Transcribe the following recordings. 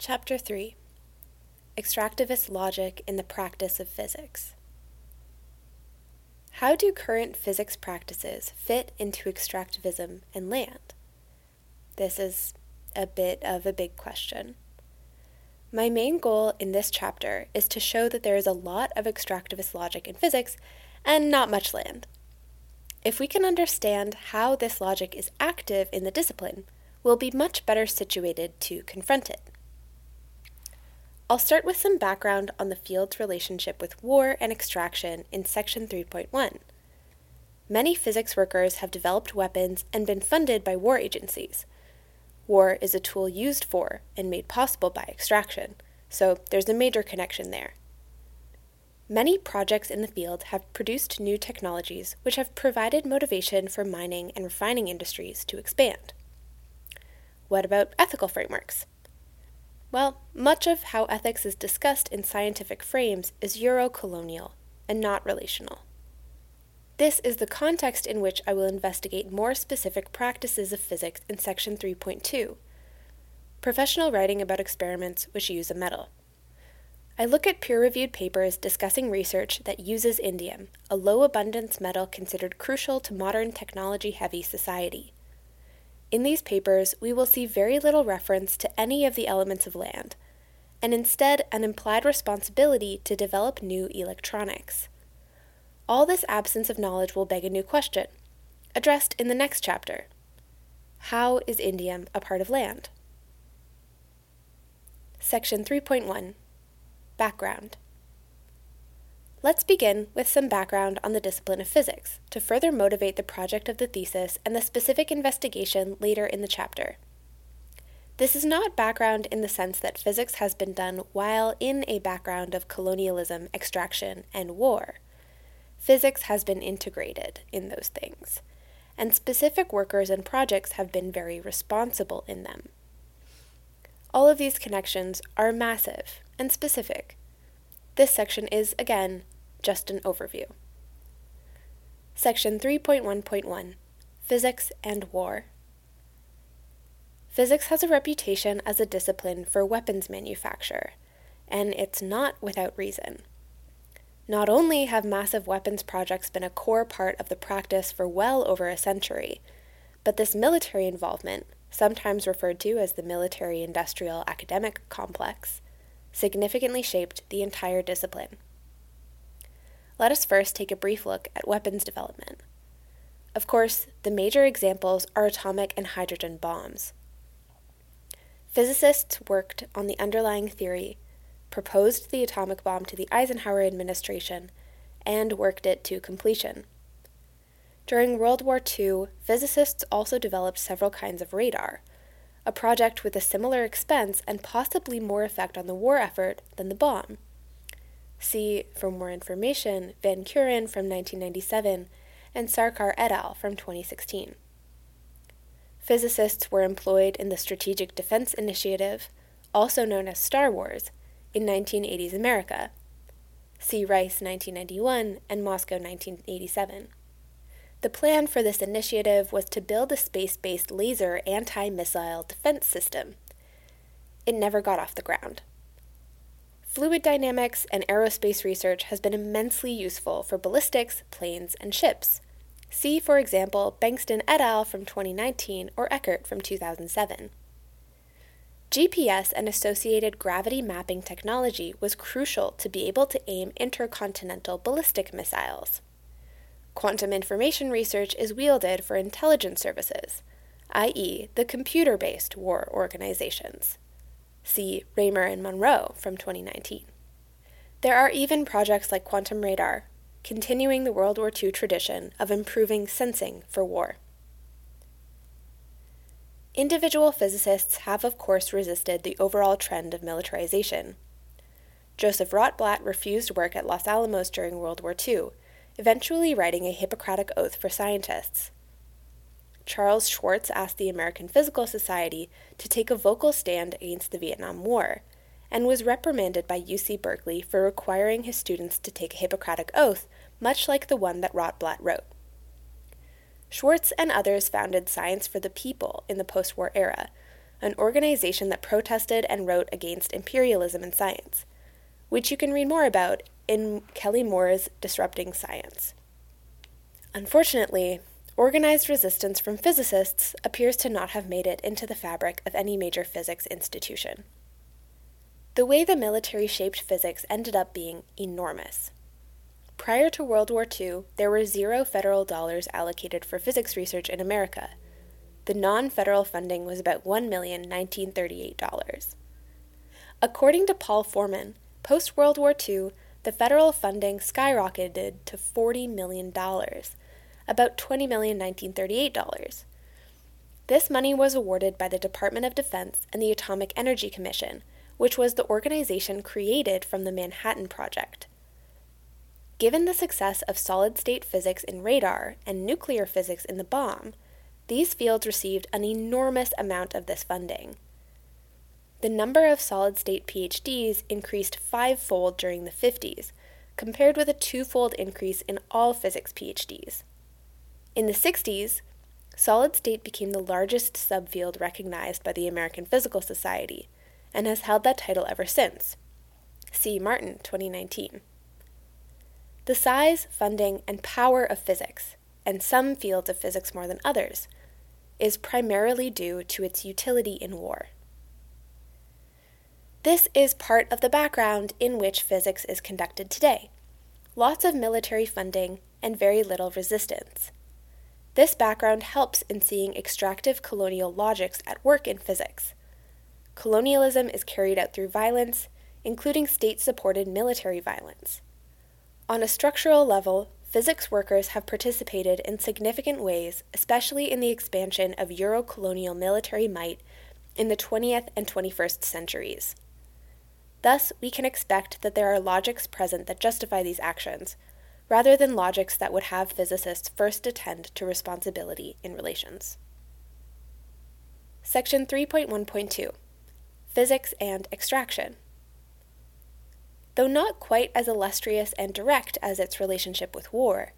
Chapter 3 Extractivist Logic in the Practice of Physics. How do current physics practices fit into extractivism and land? This is a bit of a big question. My main goal in this chapter is to show that there is a lot of extractivist logic in physics and not much land. If we can understand how this logic is active in the discipline, we'll be much better situated to confront it. I'll start with some background on the field's relationship with war and extraction in section 3.1. Many physics workers have developed weapons and been funded by war agencies. War is a tool used for and made possible by extraction, so there's a major connection there. Many projects in the field have produced new technologies which have provided motivation for mining and refining industries to expand. What about ethical frameworks? Well, much of how ethics is discussed in scientific frames is Euro-colonial and not relational. This is the context in which I will investigate more specific practices of physics in section 3.2 professional writing about experiments which use a metal. I look at peer reviewed papers discussing research that uses indium, a low abundance metal considered crucial to modern technology heavy society. In these papers, we will see very little reference to any of the elements of land, and instead an implied responsibility to develop new electronics. All this absence of knowledge will beg a new question, addressed in the next chapter How is indium a part of land? Section 3.1 Background Let's begin with some background on the discipline of physics to further motivate the project of the thesis and the specific investigation later in the chapter. This is not background in the sense that physics has been done while in a background of colonialism, extraction, and war. Physics has been integrated in those things, and specific workers and projects have been very responsible in them. All of these connections are massive and specific. This section is, again, just an overview. Section 3.1.1 Physics and War. Physics has a reputation as a discipline for weapons manufacture, and it's not without reason. Not only have massive weapons projects been a core part of the practice for well over a century, but this military involvement, sometimes referred to as the military industrial academic complex, significantly shaped the entire discipline. Let us first take a brief look at weapons development. Of course, the major examples are atomic and hydrogen bombs. Physicists worked on the underlying theory, proposed the atomic bomb to the Eisenhower administration, and worked it to completion. During World War II, physicists also developed several kinds of radar, a project with a similar expense and possibly more effect on the war effort than the bomb. See, for more information, Van Kuren from 1997 and Sarkar et al. from 2016. Physicists were employed in the Strategic Defense Initiative, also known as Star Wars, in 1980s America. See Rice 1991 and Moscow 1987. The plan for this initiative was to build a space based laser anti missile defense system. It never got off the ground. Fluid dynamics and aerospace research has been immensely useful for ballistics, planes, and ships. See, for example, Bengtson et al. from 2019 or Eckert from 2007. GPS and associated gravity mapping technology was crucial to be able to aim intercontinental ballistic missiles. Quantum information research is wielded for intelligence services, i.e., the computer based war organizations. See Raymer and Monroe from 2019. There are even projects like Quantum Radar, continuing the World War II tradition of improving sensing for war. Individual physicists have, of course, resisted the overall trend of militarization. Joseph Rotblat refused work at Los Alamos during World War II eventually writing a Hippocratic Oath for scientists. Charles Schwartz asked the American Physical Society to take a vocal stand against the Vietnam War, and was reprimanded by UC Berkeley for requiring his students to take a Hippocratic Oath, much like the one that Rotblat wrote. Schwartz and others founded Science for the People in the post war era, an organization that protested and wrote against imperialism in science, which you can read more about in Kelly Moore's Disrupting Science. Unfortunately, organized resistance from physicists appears to not have made it into the fabric of any major physics institution. The way the military shaped physics ended up being enormous. Prior to World War II, there were zero federal dollars allocated for physics research in America. The non federal funding was about $1,1938. According to Paul Forman, post World War II, the federal funding skyrocketed to $40 million, about $20,1938. This money was awarded by the Department of Defense and the Atomic Energy Commission, which was the organization created from the Manhattan Project. Given the success of solid state physics in radar and nuclear physics in the bomb, these fields received an enormous amount of this funding the number of solid state PhDs increased fivefold during the 50s, compared with a twofold increase in all physics PhDs. In the 60s, solid state became the largest subfield recognized by the American Physical Society and has held that title ever since. See Martin, 2019. The size, funding, and power of physics, and some fields of physics more than others, is primarily due to its utility in war. This is part of the background in which physics is conducted today lots of military funding and very little resistance. This background helps in seeing extractive colonial logics at work in physics. Colonialism is carried out through violence, including state supported military violence. On a structural level, physics workers have participated in significant ways, especially in the expansion of Euro-colonial military might in the 20th and 21st centuries. Thus, we can expect that there are logics present that justify these actions, rather than logics that would have physicists first attend to responsibility in relations. Section 3.1.2 Physics and Extraction. Though not quite as illustrious and direct as its relationship with war,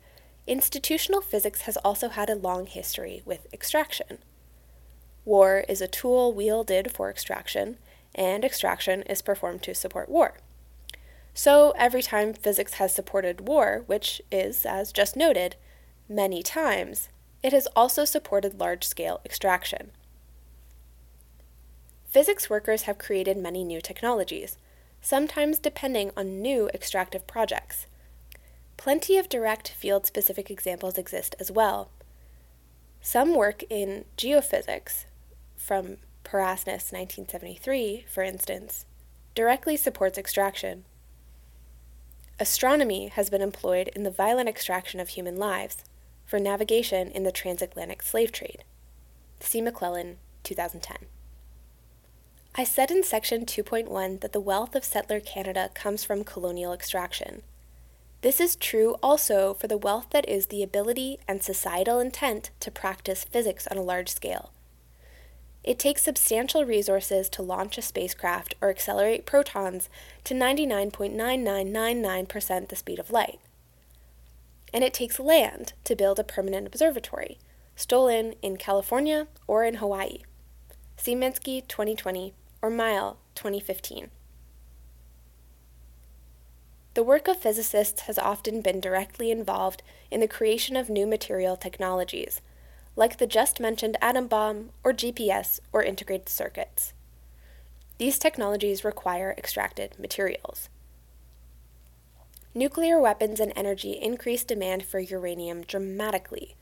institutional physics has also had a long history with extraction. War is a tool wielded for extraction and extraction is performed to support war. So, every time physics has supported war, which is, as just noted, many times, it has also supported large scale extraction. Physics workers have created many new technologies, sometimes depending on new extractive projects. Plenty of direct field specific examples exist as well. Some work in geophysics, from Parasnis 1973, for instance, directly supports extraction. Astronomy has been employed in the violent extraction of human lives for navigation in the transatlantic slave trade. See McClellan, 2010. I said in section 2.1 that the wealth of settler Canada comes from colonial extraction. This is true also for the wealth that is the ability and societal intent to practice physics on a large scale. It takes substantial resources to launch a spacecraft or accelerate protons to 99.9999% the speed of light. And it takes land to build a permanent observatory, stolen in California or in Hawaii. See Minsky 2020 or Mile 2015. The work of physicists has often been directly involved in the creation of new material technologies like the just mentioned atom bomb or GPS or integrated circuits. These technologies require extracted materials. Nuclear weapons and energy increase demand for uranium dramatically,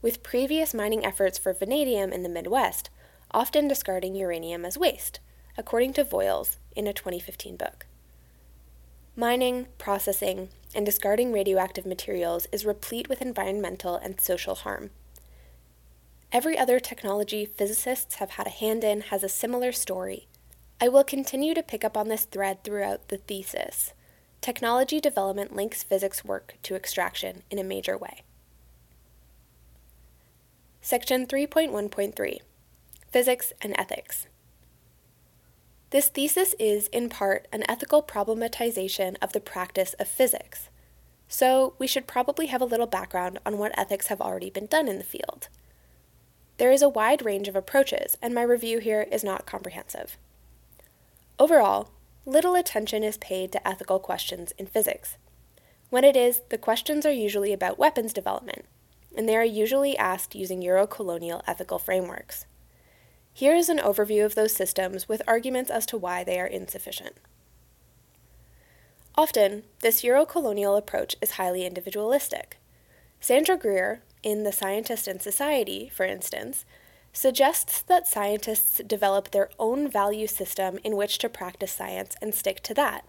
with previous mining efforts for vanadium in the Midwest often discarding uranium as waste, according to Voyles in a 2015 book. Mining, processing, and discarding radioactive materials is replete with environmental and social harm. Every other technology physicists have had a hand in has a similar story. I will continue to pick up on this thread throughout the thesis. Technology development links physics work to extraction in a major way. Section 3.1.3 Physics and Ethics. This thesis is, in part, an ethical problematization of the practice of physics. So, we should probably have a little background on what ethics have already been done in the field. There is a wide range of approaches, and my review here is not comprehensive. Overall, little attention is paid to ethical questions in physics. When it is, the questions are usually about weapons development, and they are usually asked using Euro-colonial ethical frameworks. Here is an overview of those systems with arguments as to why they are insufficient. Often, this Euro-colonial approach is highly individualistic. Sandra Greer, in The Scientist and Society, for instance, suggests that scientists develop their own value system in which to practice science and stick to that.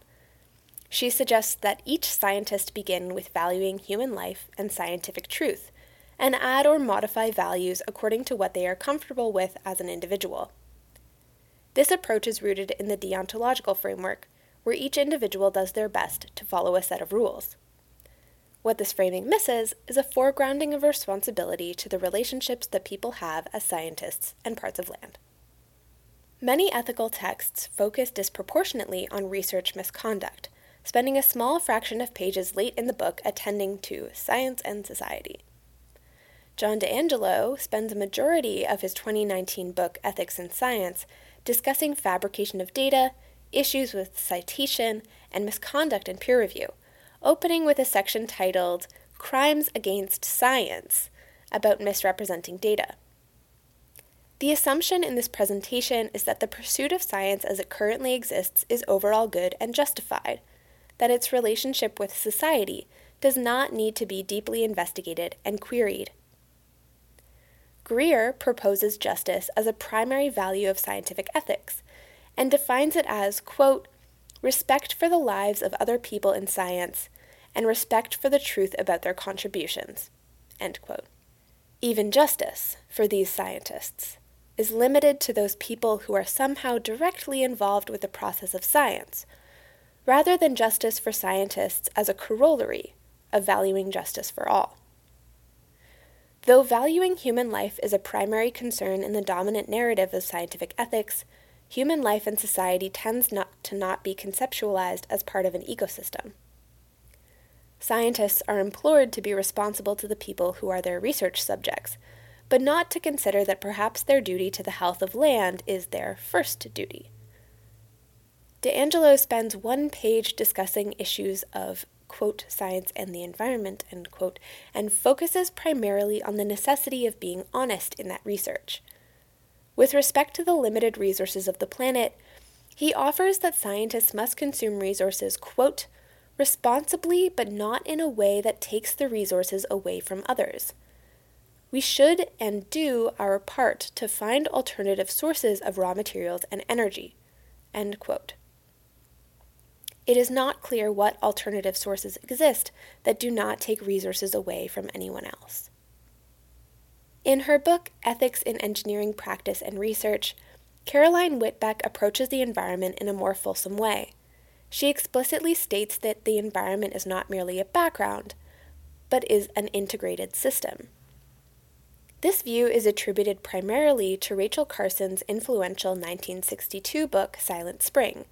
She suggests that each scientist begin with valuing human life and scientific truth, and add or modify values according to what they are comfortable with as an individual. This approach is rooted in the deontological framework, where each individual does their best to follow a set of rules. What this framing misses is a foregrounding of responsibility to the relationships that people have as scientists and parts of land. Many ethical texts focus disproportionately on research misconduct, spending a small fraction of pages late in the book attending to science and society. John D'Angelo spends a majority of his 2019 book Ethics in Science discussing fabrication of data, issues with citation, and misconduct in peer review opening with a section titled Crimes Against Science about misrepresenting data. The assumption in this presentation is that the pursuit of science as it currently exists is overall good and justified, that its relationship with society does not need to be deeply investigated and queried. Greer proposes justice as a primary value of scientific ethics and defines it as, quote, respect for the lives of other people in science, and respect for the truth about their contributions. Even justice, for these scientists, is limited to those people who are somehow directly involved with the process of science, rather than justice for scientists as a corollary of valuing justice for all. Though valuing human life is a primary concern in the dominant narrative of scientific ethics, human life and society tends not to not be conceptualized as part of an ecosystem. Scientists are implored to be responsible to the people who are their research subjects, but not to consider that perhaps their duty to the health of land is their first duty. D'Angelo spends one page discussing issues of quote, science and the environment, end quote, and focuses primarily on the necessity of being honest in that research. With respect to the limited resources of the planet, he offers that scientists must consume resources, quote, responsibly but not in a way that takes the resources away from others. We should and do our part to find alternative sources of raw materials and energy. End quote. It is not clear what alternative sources exist that do not take resources away from anyone else. In her book, Ethics in Engineering Practice and Research, Caroline Whitbeck approaches the environment in a more fulsome way. She explicitly states that the environment is not merely a background, but is an integrated system. This view is attributed primarily to Rachel Carson's influential 1962 book, Silent Spring,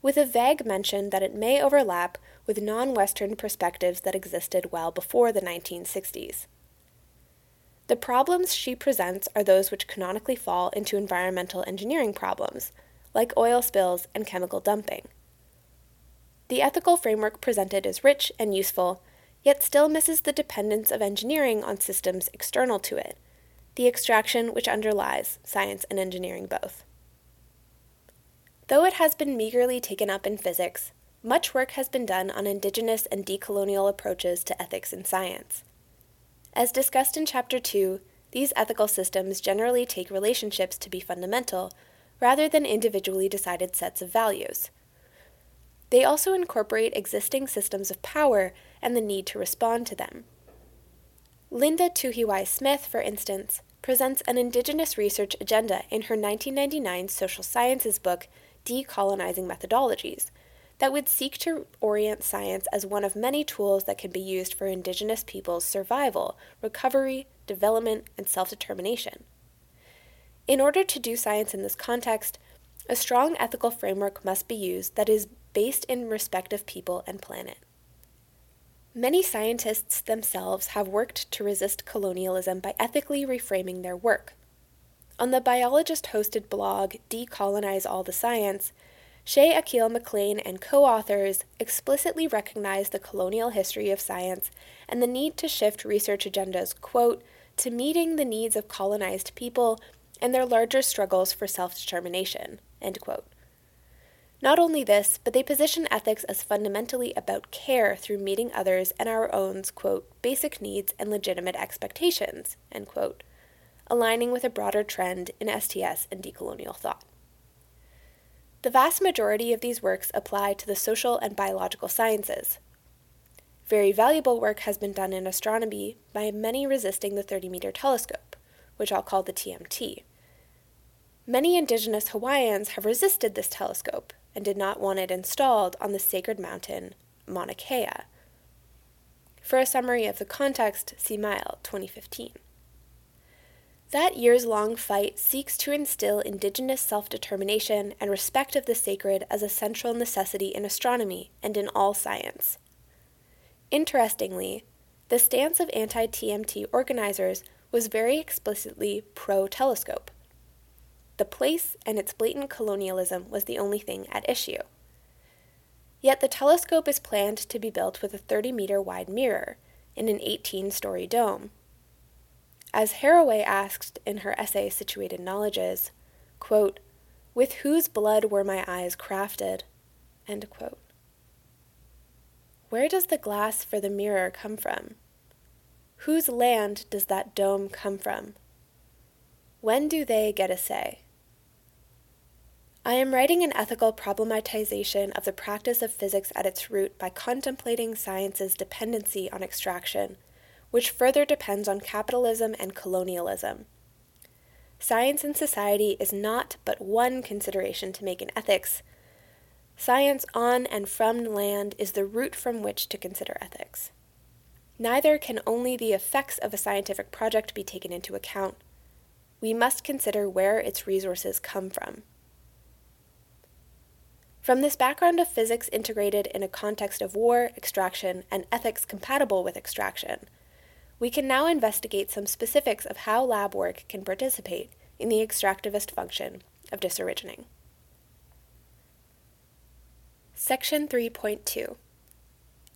with a vague mention that it may overlap with non Western perspectives that existed well before the 1960s. The problems she presents are those which canonically fall into environmental engineering problems, like oil spills and chemical dumping. The ethical framework presented is rich and useful, yet still misses the dependence of engineering on systems external to it, the extraction which underlies science and engineering both. Though it has been meagerly taken up in physics, much work has been done on indigenous and decolonial approaches to ethics in science. As discussed in Chapter 2, these ethical systems generally take relationships to be fundamental, rather than individually decided sets of values. They also incorporate existing systems of power and the need to respond to them. Linda Tuhiwai Smith, for instance, presents an Indigenous research agenda in her 1999 social sciences book, Decolonizing Methodologies, that would seek to orient science as one of many tools that can be used for Indigenous peoples' survival, recovery, development, and self determination. In order to do science in this context, a strong ethical framework must be used that is based in respect of people and planet. Many scientists themselves have worked to resist colonialism by ethically reframing their work. On the biologist hosted blog Decolonize All the Science, Shae Akil McLean and co authors explicitly recognize the colonial history of science and the need to shift research agendas, quote, to meeting the needs of colonized people and their larger struggles for self determination, end quote. Not only this, but they position ethics as fundamentally about care through meeting others and our own, quote, basic needs and legitimate expectations, end quote, aligning with a broader trend in STS and decolonial thought. The vast majority of these works apply to the social and biological sciences. Very valuable work has been done in astronomy by many resisting the 30 meter telescope, which I'll call the TMT. Many indigenous Hawaiians have resisted this telescope and did not want it installed on the sacred mountain Mauna Kea. For a summary of the context, see Mile 2015. That years long fight seeks to instill indigenous self determination and respect of the sacred as a central necessity in astronomy and in all science. Interestingly, the stance of anti TMT organizers was very explicitly pro telescope. The place and its blatant colonialism was the only thing at issue. Yet the telescope is planned to be built with a 30 meter wide mirror in an 18 story dome as Haraway asked in her essay Situated Knowledges, quote, With whose blood were my eyes crafted? End quote. Where does the glass for the mirror come from? Whose land does that dome come from? When do they get a say? I am writing an ethical problematization of the practice of physics at its root by contemplating science's dependency on extraction which further depends on capitalism and colonialism. Science and society is not but one consideration to make in ethics. Science on and from land is the root from which to consider ethics. Neither can only the effects of a scientific project be taken into account. We must consider where its resources come from. From this background of physics integrated in a context of war, extraction, and ethics compatible with extraction, we can now investigate some specifics of how lab work can participate in the extractivist function of disorigining. Section 3.2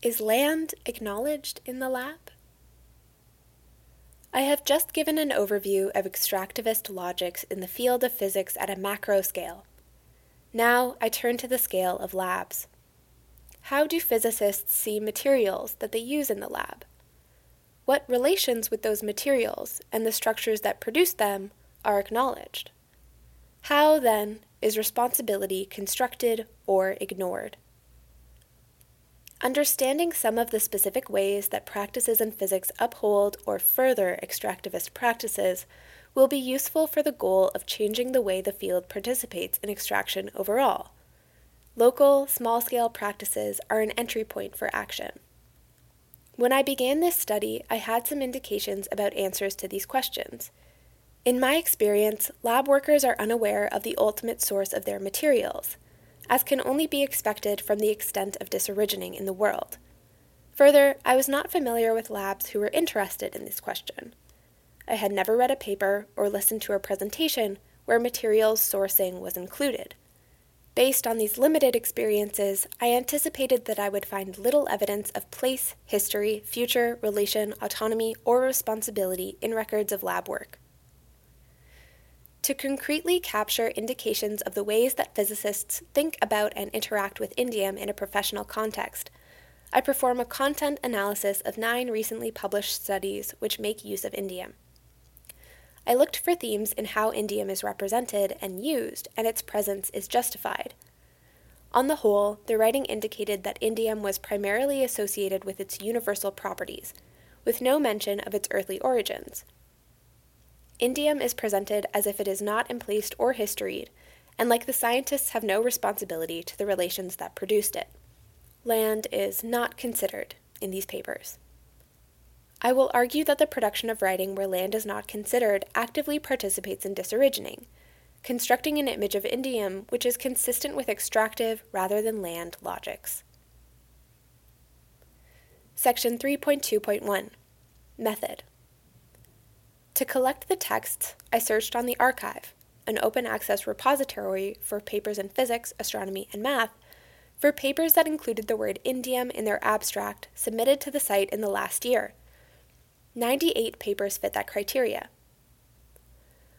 Is land acknowledged in the lab? I have just given an overview of extractivist logics in the field of physics at a macro scale. Now I turn to the scale of labs. How do physicists see materials that they use in the lab? What relations with those materials and the structures that produce them are acknowledged. How, then, is responsibility constructed or ignored? Understanding some of the specific ways that practices in physics uphold or further extractivist practices will be useful for the goal of changing the way the field participates in extraction overall. Local, small scale practices are an entry point for action. When I began this study, I had some indications about answers to these questions. In my experience, lab workers are unaware of the ultimate source of their materials, as can only be expected from the extent of disorigining in the world. Further, I was not familiar with labs who were interested in this question. I had never read a paper or listened to a presentation where materials sourcing was included. Based on these limited experiences, I anticipated that I would find little evidence of place, history, future, relation, autonomy, or responsibility in records of lab work. To concretely capture indications of the ways that physicists think about and interact with indium in a professional context, I perform a content analysis of nine recently published studies which make use of indium. I looked for themes in how indium is represented and used, and its presence is justified. On the whole, the writing indicated that indium was primarily associated with its universal properties, with no mention of its earthly origins. Indium is presented as if it is not emplaced or historied, and like the scientists have no responsibility to the relations that produced it. Land is not considered in these papers. I will argue that the production of writing where land is not considered actively participates in disorigining, constructing an image of indium which is consistent with extractive rather than land logics. Section 3.2.1 Method To collect the texts, I searched on the arXiv, an open access repository for papers in physics, astronomy, and math, for papers that included the word indium in their abstract submitted to the site in the last year. 98 papers fit that criteria.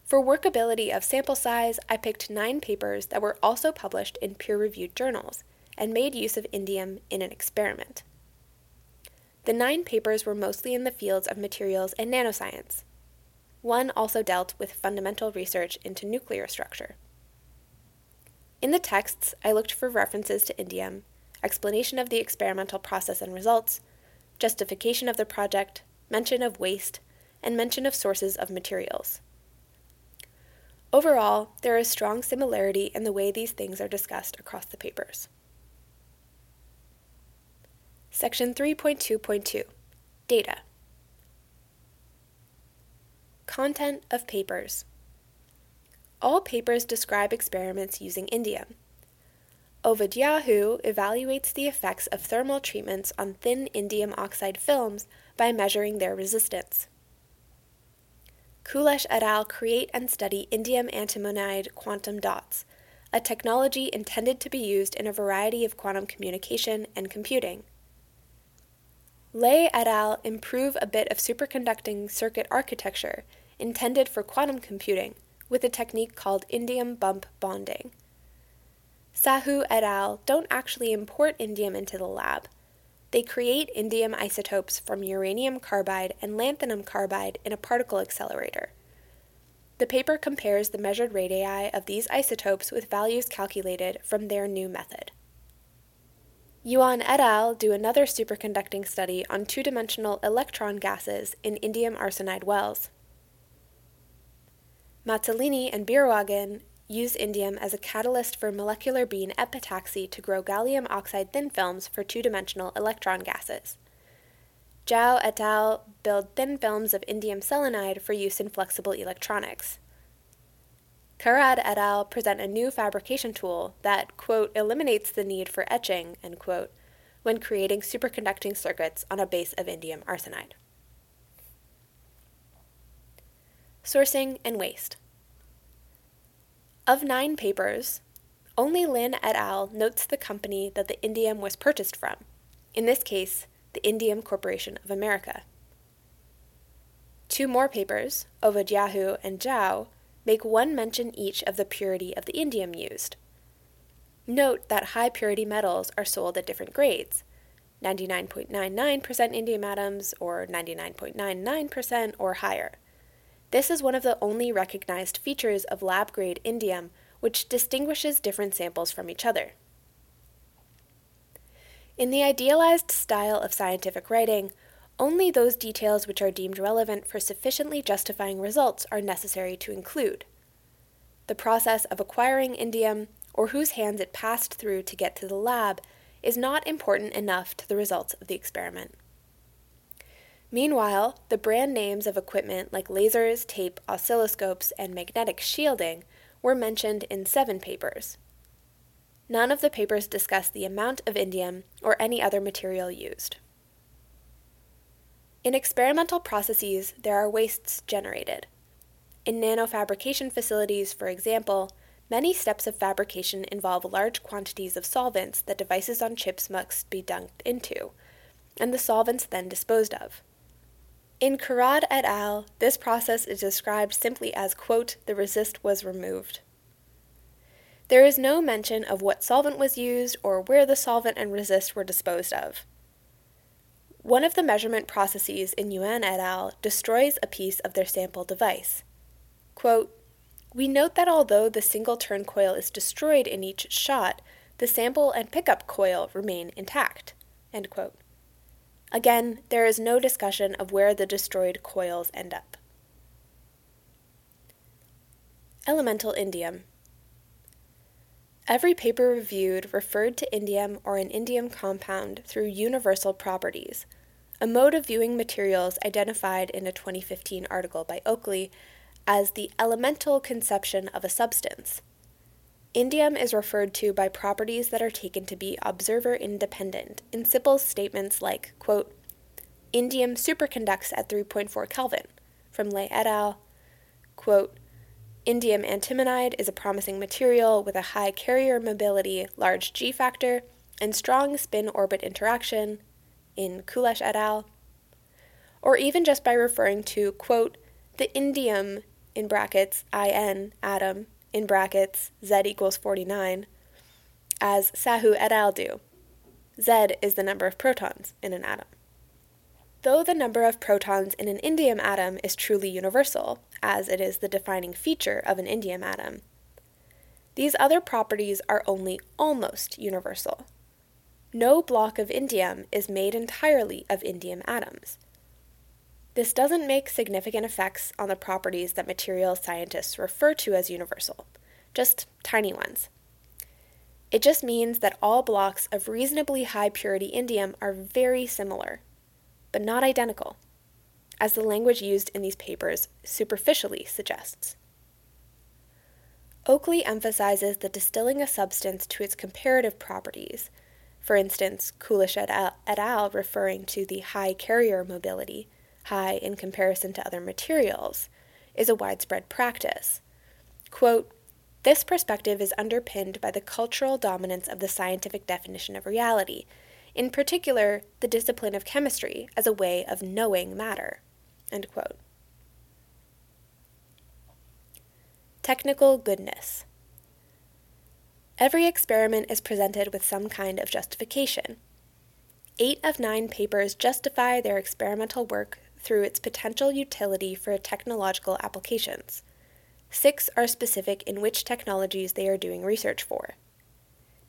For workability of sample size, I picked nine papers that were also published in peer reviewed journals and made use of indium in an experiment. The nine papers were mostly in the fields of materials and nanoscience. One also dealt with fundamental research into nuclear structure. In the texts, I looked for references to indium, explanation of the experimental process and results, justification of the project, mention of waste, and mention of sources of materials. Overall, there is strong similarity in the way these things are discussed across the papers. Section 3.2.2 Data Content of papers. All papers describe experiments using indium. Ovidiu evaluates the effects of thermal treatments on thin indium oxide films by measuring their resistance. Kulesh et al. create and study indium antimonide quantum dots, a technology intended to be used in a variety of quantum communication and computing. Lei et al. improve a bit of superconducting circuit architecture intended for quantum computing with a technique called indium bump bonding. Sahu et al. don't actually import indium into the lab they create indium isotopes from uranium carbide and lanthanum carbide in a particle accelerator. The paper compares the measured radii of these isotopes with values calculated from their new method. Yuan et al. do another superconducting study on two dimensional electron gases in indium arsenide wells. Mazzolini and Bierwagen use indium as a catalyst for molecular beam epitaxy to grow gallium oxide thin films for two dimensional electron gases. Zhao et al. build thin films of indium selenide for use in flexible electronics. Karad et al. present a new fabrication tool that, quote, eliminates the need for etching, end quote, when creating superconducting circuits on a base of indium arsenide. Sourcing and waste. Of nine papers, only Lin et al. notes the company that the indium was purchased from, in this case, the Indium Corporation of America. Two more papers, Ovidiu and Zhao, make one mention each of the purity of the indium used. Note that high purity metals are sold at different grades 99.99% indium atoms, or 99.99%, or higher. This is one of the only recognized features of lab grade indium which distinguishes different samples from each other. In the idealized style of scientific writing, only those details which are deemed relevant for sufficiently justifying results are necessary to include. The process of acquiring indium, or whose hands it passed through to get to the lab, is not important enough to the results of the experiment. Meanwhile, the brand names of equipment like lasers, tape, oscilloscopes, and magnetic shielding were mentioned in seven papers. None of the papers discuss the amount of indium or any other material used. In experimental processes, there are wastes generated. In nanofabrication facilities, for example, many steps of fabrication involve large quantities of solvents that devices on chips must be dunked into, and the solvents then disposed of. In Karad et al., this process is described simply as, quote, the resist was removed. There is no mention of what solvent was used or where the solvent and resist were disposed of. One of the measurement processes in Yuan et al. destroys a piece of their sample device. Quote, we note that although the single turn coil is destroyed in each shot, the sample and pickup coil remain intact. End quote. Again, there is no discussion of where the destroyed coils end up. Elemental indium. Every paper reviewed referred to indium or an indium compound through universal properties, a mode of viewing materials identified in a 2015 article by Oakley as the elemental conception of a substance. Indium is referred to by properties that are taken to be observer independent in simple statements like, quote, indium superconducts at 3.4 Kelvin, from Lay et al. Quote, Indium antimonide is a promising material with a high carrier mobility, large G factor, and strong spin orbit interaction in Kulesh et al. Or even just by referring to, quote, the indium in brackets IN atom in brackets Z equals 49 as Sahu et al. do. Z is the number of protons in an atom. Though the number of protons in an indium atom is truly universal, as it is the defining feature of an indium atom, these other properties are only almost universal. No block of indium is made entirely of indium atoms. This doesn't make significant effects on the properties that material scientists refer to as universal, just tiny ones. It just means that all blocks of reasonably high purity indium are very similar, but not identical, as the language used in these papers superficially suggests. Oakley emphasizes that distilling a substance to its comparative properties, for instance, Kulesh et et al. referring to the high carrier mobility, high in comparison to other materials, is a widespread practice. Quote, this perspective is underpinned by the cultural dominance of the scientific definition of reality, in particular, the discipline of chemistry as a way of knowing matter. Technical goodness. Every experiment is presented with some kind of justification. Eight of nine papers justify their experimental work through its potential utility for technological applications. Six are specific in which technologies they are doing research for.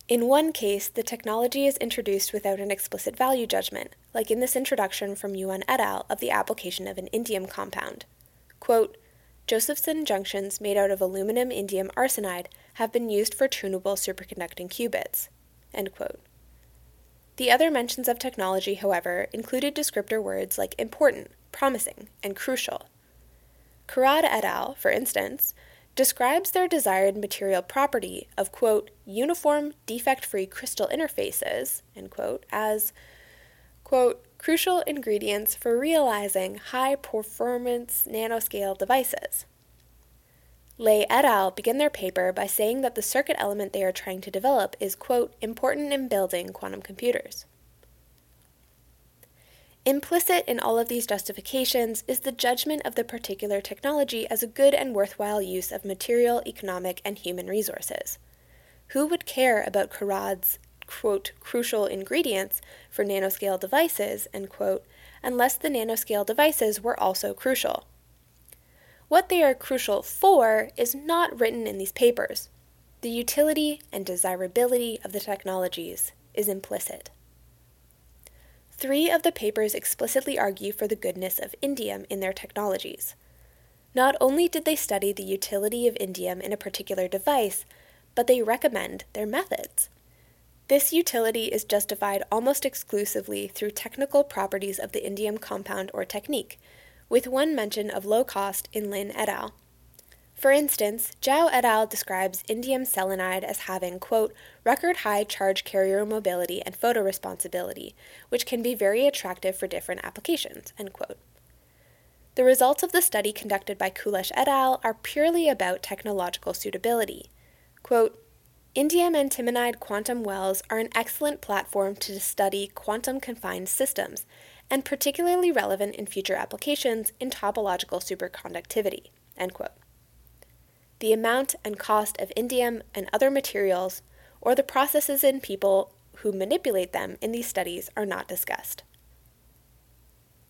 In one case, the technology is introduced without an explicit value judgment, like in this introduction from Yuan et al. of the application of an indium compound. Quote, Josephson junctions made out of aluminum indium arsenide have been used for tunable superconducting qubits. End quote. The other mentions of technology, however, included descriptor words like important, promising, and crucial. Khurrad et al., for instance, describes their desired material property of, quote, uniform, defect free crystal interfaces, end quote, as, quote, crucial ingredients for realizing high performance nanoscale devices. Lay et al. begin their paper by saying that the circuit element they are trying to develop is, quote, important in building quantum computers. Implicit in all of these justifications is the judgment of the particular technology as a good and worthwhile use of material, economic, and human resources. Who would care about Khurrad's quote, crucial ingredients for nanoscale devices, quote, unless the nanoscale devices were also crucial? What they are crucial for is not written in these papers. The utility and desirability of the technologies is implicit. Three of the papers explicitly argue for the goodness of indium in their technologies. Not only did they study the utility of indium in a particular device, but they recommend their methods. This utility is justified almost exclusively through technical properties of the indium compound or technique, with one mention of low cost in Lin et al. For instance, Zhao et al. describes indium selenide as having, quote, record high charge carrier mobility and photoresponsivity, which can be very attractive for different applications, end quote. The results of the study conducted by Kulesh et al. are purely about technological suitability. Quote, Indium antimonide quantum wells are an excellent platform to study quantum confined systems, and particularly relevant in future applications in topological superconductivity. End quote the amount and cost of indium and other materials, or the processes and people who manipulate them in these studies are not discussed.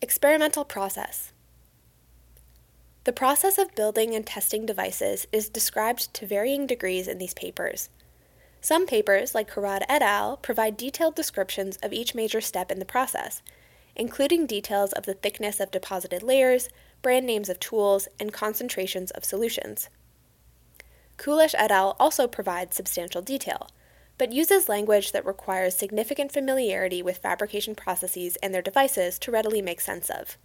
Experimental process. The process of building and testing devices is described to varying degrees in these papers. Some papers, like Khurrad et al., provide detailed descriptions of each major step in the process, including details of the thickness of deposited layers, brand names of tools, and concentrations of solutions. Kulesh et al. also provides substantial detail, but uses language that requires significant familiarity with fabrication processes and their devices to readily make sense of.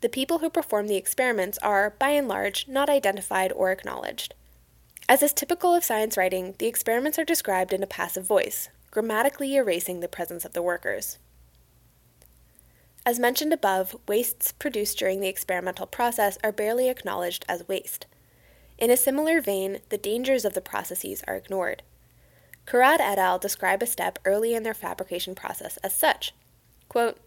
The people who perform the experiments are, by and large, not identified or acknowledged. As is typical of science writing, the experiments are described in a passive voice, grammatically erasing the presence of the workers. As mentioned above, wastes produced during the experimental process are barely acknowledged as waste. In a similar vein, the dangers of the processes are ignored. Kurad et al. describe a step early in their fabrication process as such quote,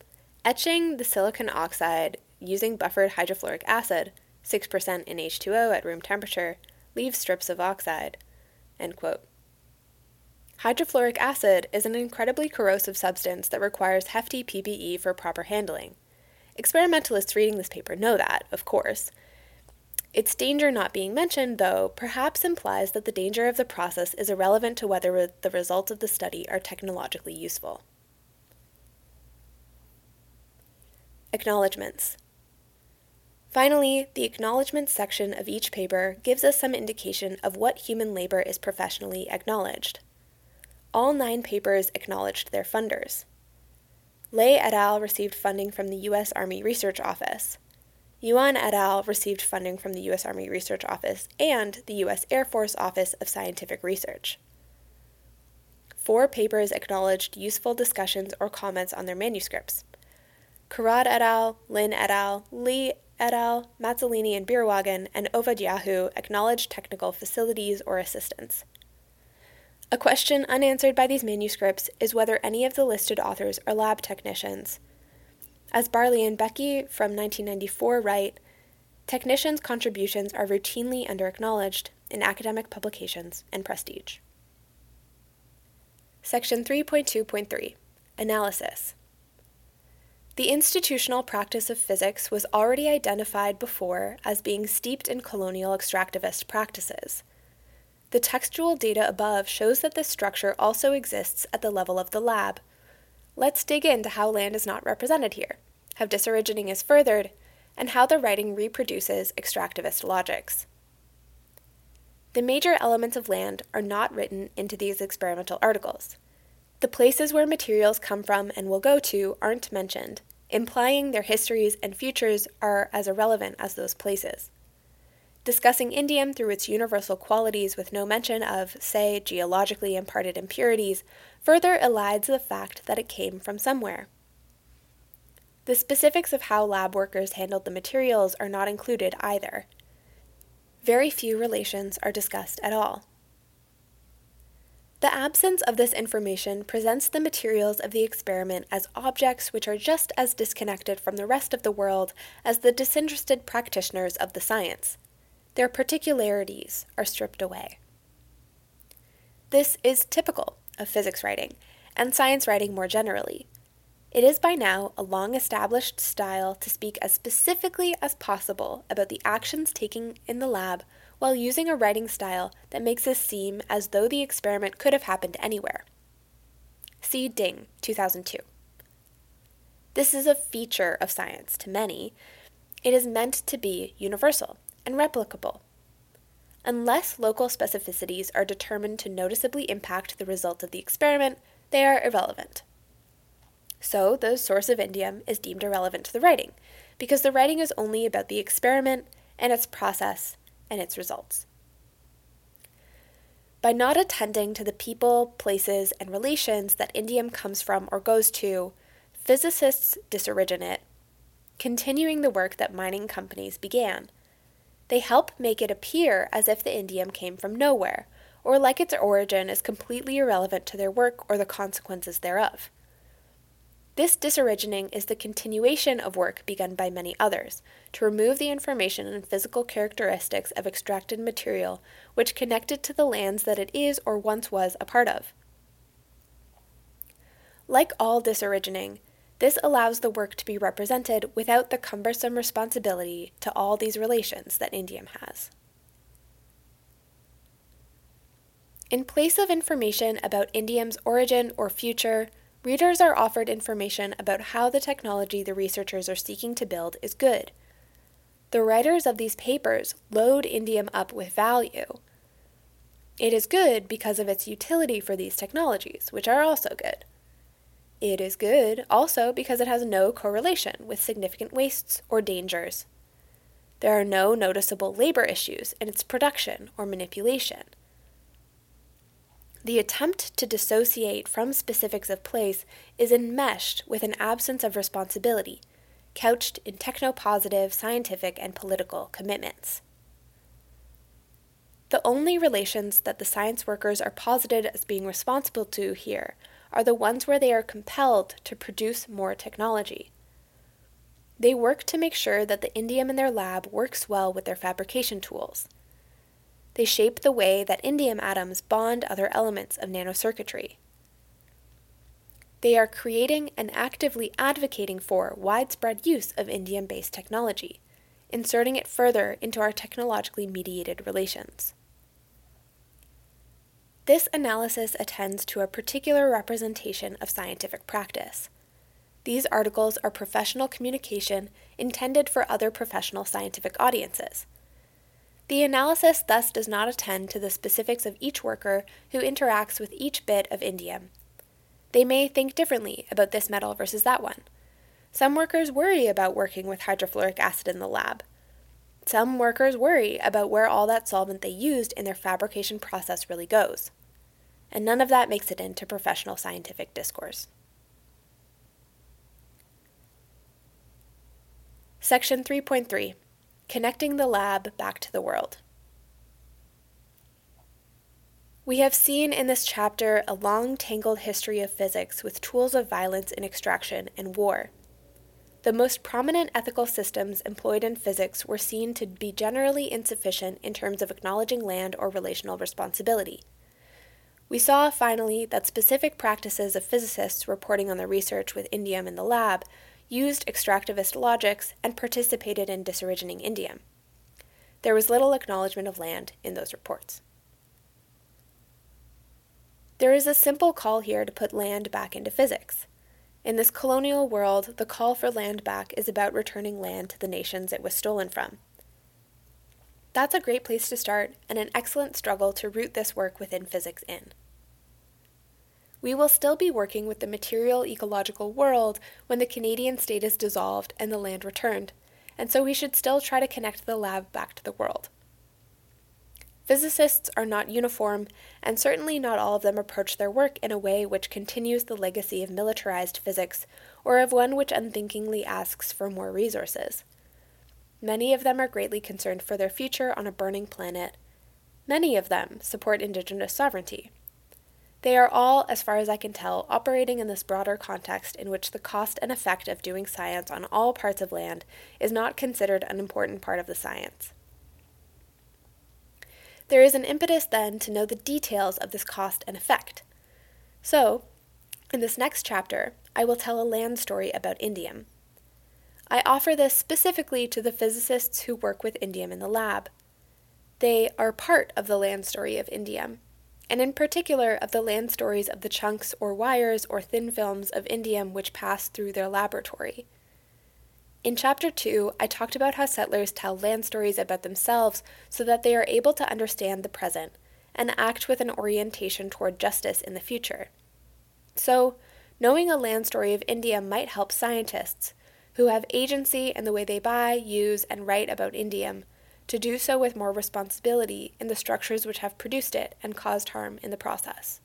Etching the silicon oxide using buffered hydrofluoric acid, 6% in H2O at room temperature, leaves strips of oxide. End quote. Hydrofluoric acid is an incredibly corrosive substance that requires hefty PPE for proper handling. Experimentalists reading this paper know that, of course. Its danger not being mentioned, though, perhaps implies that the danger of the process is irrelevant to whether the results of the study are technologically useful. Acknowledgements. Finally, the acknowledgements section of each paper gives us some indication of what human labor is professionally acknowledged all nine papers acknowledged their funders. Lay et al. received funding from the U.S. Army Research Office. Yuan et al. received funding from the U.S. Army Research Office and the U.S. Air Force Office of Scientific Research. Four papers acknowledged useful discussions or comments on their manuscripts. Karad et al., Lin et al., Lee et al., Mazzolini and Bierwagen, and Ovadyahu acknowledged technical facilities or assistance. A question unanswered by these manuscripts is whether any of the listed authors are lab technicians. As Barley and Bechky from 1994 write, technicians' contributions are routinely underacknowledged in academic publications and prestige. Section 3.2.3 Analysis The institutional practice of physics was already identified before as being steeped in colonial extractivist practices. The textual data above shows that this structure also exists at the level of the lab. Let's dig into how land is not represented here, how disorigining is furthered, and how the writing reproduces extractivist logics. The major elements of land are not written into these experimental articles. The places where materials come from and will go to aren't mentioned, implying their histories and futures are as irrelevant as those places discussing indium through its universal qualities with no mention of, say, geologically imparted impurities, further elides the fact that it came from somewhere. The specifics of how lab workers handled the materials are not included either. Very few relations are discussed at all. The absence of this information presents the materials of the experiment as objects which are just as disconnected from the rest of the world as the disinterested practitioners of the science their particularities are stripped away. This is typical of physics writing, and science writing more generally. It is by now a long established style to speak as specifically as possible about the actions taken in the lab while using a writing style that makes it seem as though the experiment could have happened anywhere. See Ding, 2002. This is a feature of science to many. It is meant to be universal and replicable. Unless local specificities are determined to noticeably impact the result of the experiment, they are irrelevant. So, the source of indium is deemed irrelevant to the writing, because the writing is only about the experiment and its process and its results. By not attending to the people, places, and relations that indium comes from or goes to, physicists disoriginate, continuing the work that mining companies began they help make it appear as if the indium came from nowhere, or like its origin is completely irrelevant to their work or the consequences thereof. This disorigining is the continuation of work begun by many others to remove the information and physical characteristics of extracted material which connect it to the lands that it is or once was a part of. Like all disorigining, this allows the work to be represented without the cumbersome responsibility to all these relations that indium has. In place of information about indium's origin or future, readers are offered information about how the technology the researchers are seeking to build is good. The writers of these papers load indium up with value. It is good because of its utility for these technologies, which are also good. It is good also because it has no correlation with significant wastes or dangers. There are no noticeable labor issues in its production or manipulation. The attempt to dissociate from specifics of place is enmeshed with an absence of responsibility, couched in techno positive scientific and political commitments. The only relations that the science workers are posited as being responsible to here are the ones where they are compelled to produce more technology. They work to make sure that the indium in their lab works well with their fabrication tools. They shape the way that indium atoms bond other elements of nanocircuitry. They are creating and actively advocating for widespread use of indium based technology, inserting it further into our technologically mediated relations. This analysis attends to a particular representation of scientific practice. These articles are professional communication intended for other professional scientific audiences. The analysis thus does not attend to the specifics of each worker who interacts with each bit of indium. They may think differently about this metal versus that one. Some workers worry about working with hydrofluoric acid in the lab. Some workers worry about where all that solvent they used in their fabrication process really goes and none of that makes it into professional scientific discourse. Section 3.3 Connecting the Lab Back to the World. We have seen in this chapter a long tangled history of physics with tools of violence and extraction and war. The most prominent ethical systems employed in physics were seen to be generally insufficient in terms of acknowledging land or relational responsibility. We saw finally that specific practices of physicists reporting on their research with indium in the lab used extractivist logics and participated in disoriginating indium. There was little acknowledgement of land in those reports. There is a simple call here to put land back into physics. In this colonial world, the call for land back is about returning land to the nations it was stolen from. That's a great place to start and an excellent struggle to root this work within physics in we will still be working with the material ecological world when the Canadian state is dissolved and the land returned, and so we should still try to connect the lab back to the world. Physicists are not uniform, and certainly not all of them approach their work in a way which continues the legacy of militarized physics or of one which unthinkingly asks for more resources. Many of them are greatly concerned for their future on a burning planet. Many of them support Indigenous sovereignty. They are all, as far as I can tell, operating in this broader context in which the cost and effect of doing science on all parts of land is not considered an important part of the science. There is an impetus then to know the details of this cost and effect. So, in this next chapter, I will tell a land story about indium. I offer this specifically to the physicists who work with indium in the lab. They are part of the land story of indium and in particular of the land stories of the chunks or wires or thin films of indium which pass through their laboratory. In Chapter 2, I talked about how settlers tell land stories about themselves so that they are able to understand the present and act with an orientation toward justice in the future. So, knowing a land story of indium might help scientists, who have agency in the way they buy, use, and write about indium, to do so with more responsibility in the structures which have produced it and caused harm in the process.